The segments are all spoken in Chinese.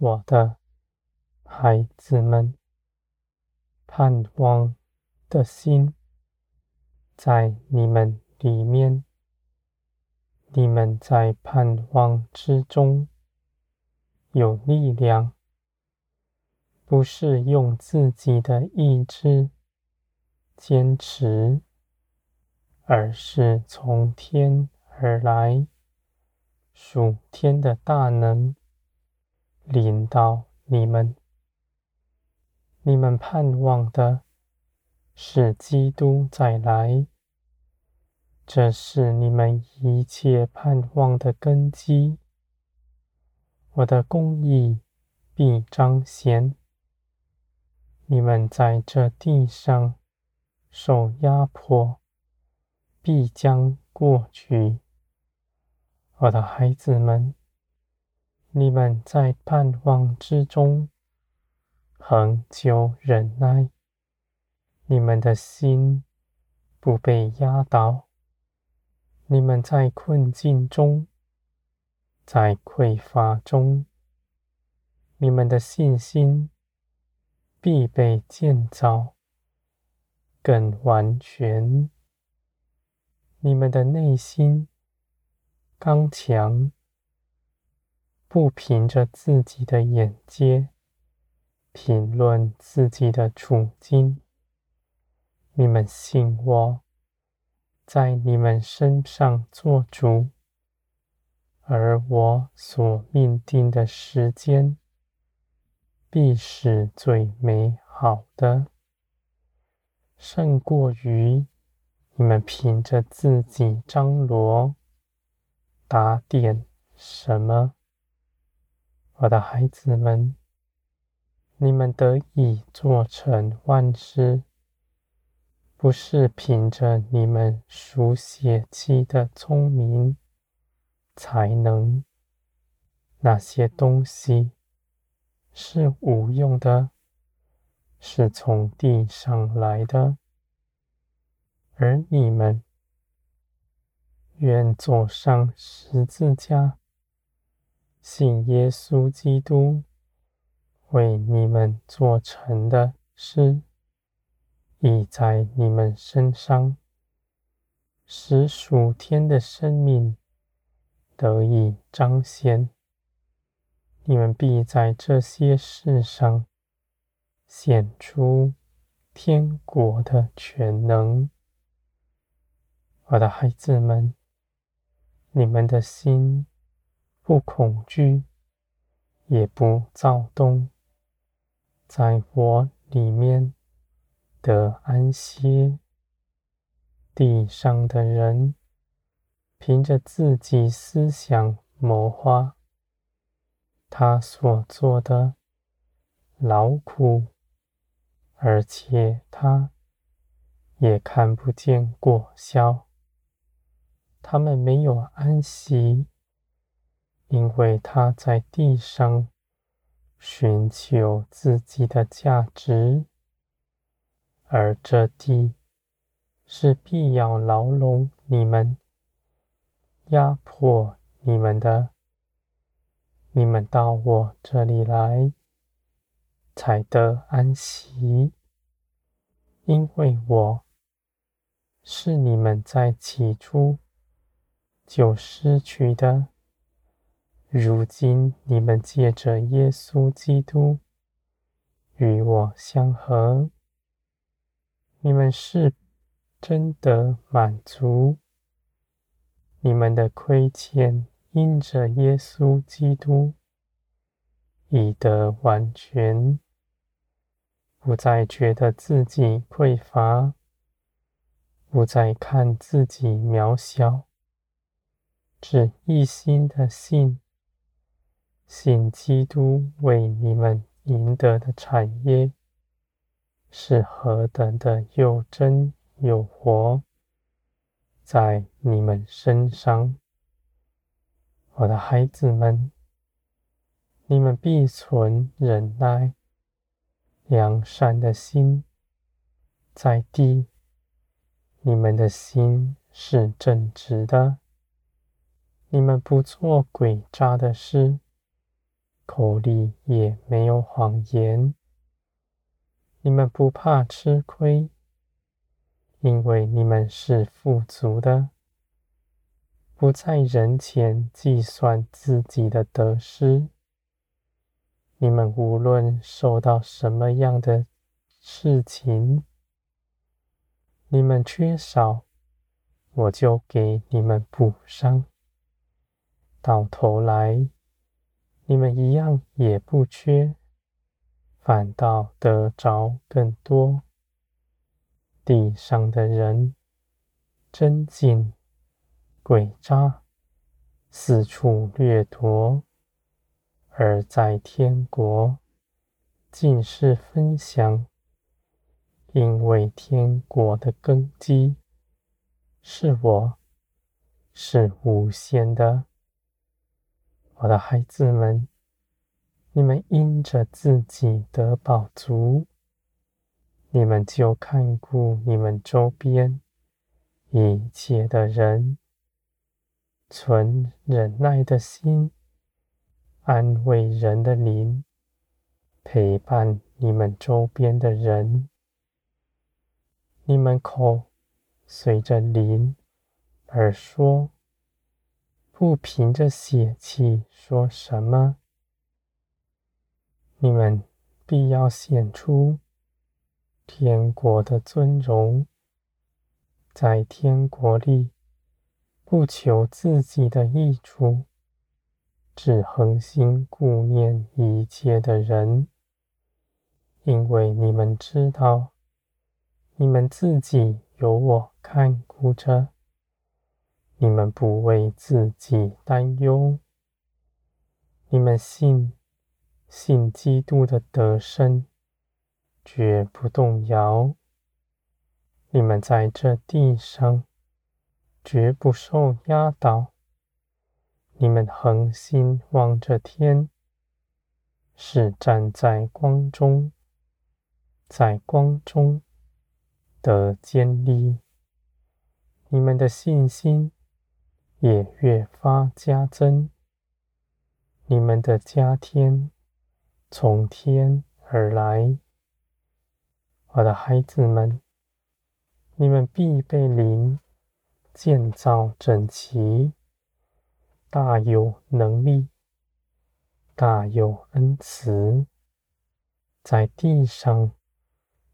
我的孩子们，盼望的心在你们里面。你们在盼望之中有力量，不是用自己的意志坚持，而是从天而来，属天的大能临到你们。你们盼望的是基督再来。这是你们一切盼望的根基。我的公义必彰显。你们在这地上受压迫，必将过去。我的孩子们，你们在盼望之中恒久忍耐，你们的心不被压倒。你们在困境中，在匮乏中，你们的信心必被建造更完全。你们的内心刚强，不凭着自己的眼界评论自己的处境。你们信我。在你们身上做主，而我所命定的时间，必是最美好的，胜过于你们凭着自己张罗打点什么。我的孩子们，你们得以做成万事。不是凭着你们书写气的聪明才能，那些东西是无用的，是从地上来的。而你们愿走上十字架，信耶稣基督为你们做成的事。已在你们身上，使属天的生命得以彰显。你们必在这些事上显出天国的全能。我的孩子们，你们的心不恐惧，也不躁动，在我里面。得安歇。地上的人凭着自己思想谋划，他所做的劳苦，而且他也看不见果效。他们没有安息，因为他在地上寻求自己的价值。而这地是必要牢笼你们、压迫你们的。你们到我这里来，才得安息，因为我是你们在起初就失去的。如今你们借着耶稣基督与我相合。你们是真的满足，你们的亏欠因着耶稣基督已得完全，不再觉得自己匮乏，不再看自己渺小，只一心的信，信基督为你们赢得的产业。是何等的又真又活，在你们身上，我的孩子们，你们必存忍耐、良善的心，在地，你们的心是正直的，你们不做诡诈的事，口里也没有谎言。你们不怕吃亏，因为你们是富足的，不在人前计算自己的得失。你们无论受到什么样的事情，你们缺少，我就给你们补上。到头来，你们一样也不缺，反倒得着更多。地上的人，争竞、诡诈，四处掠夺。而在天国，尽是分享，因为天国的根基是我，是无限的。我的孩子们，你们因着自己得饱足，你们就看顾你们周边一切的人，存忍耐的心。安慰人的灵，陪伴你们周边的人。你们口随着灵而说，不凭着血气说什么。你们必要显出天国的尊荣，在天国里不求自己的益处。只恒心顾念一切的人，因为你们知道，你们自己有我看顾着，你们不为自己担忧。你们信，信基督的得胜，绝不动摇。你们在这地上，绝不受压倒。你们恒心望着天，是站在光中，在光中得坚立。你们的信心也越发加增。你们的加添从天而来，我的孩子们，你们必被灵建造整齐。大有能力，大有恩慈，在地上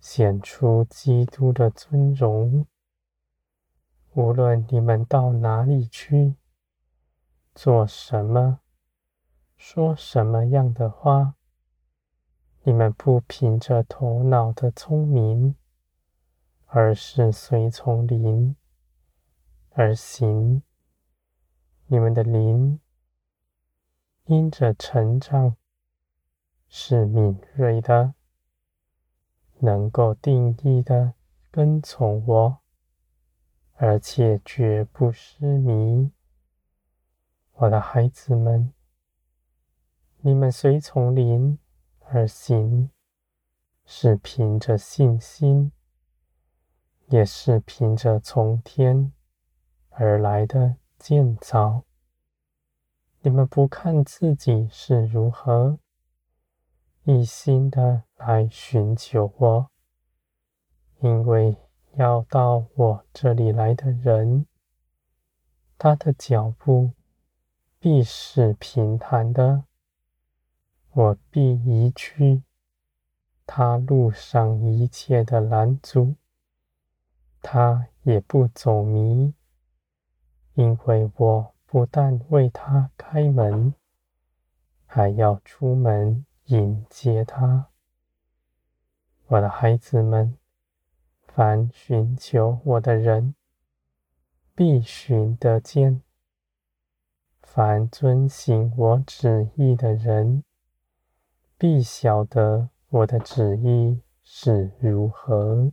显出基督的尊荣。无论你们到哪里去，做什么，说什么样的话，你们不凭着头脑的聪明，而是随从灵而行。你们的灵因着成长是敏锐的，能够定义的跟从我，而且绝不失迷。我的孩子们，你们随从灵而行，是凭着信心，也是凭着从天而来的。建造，你们不看自己是如何，一心的来寻求我，因为要到我这里来的人，他的脚步必是平坦的，我必移去他路上一切的拦阻，他也不走迷。因为我不但为他开门，还要出门迎接他。我的孩子们，凡寻求我的人，必寻得见；凡遵行我旨意的人，必晓得我的旨意是如何。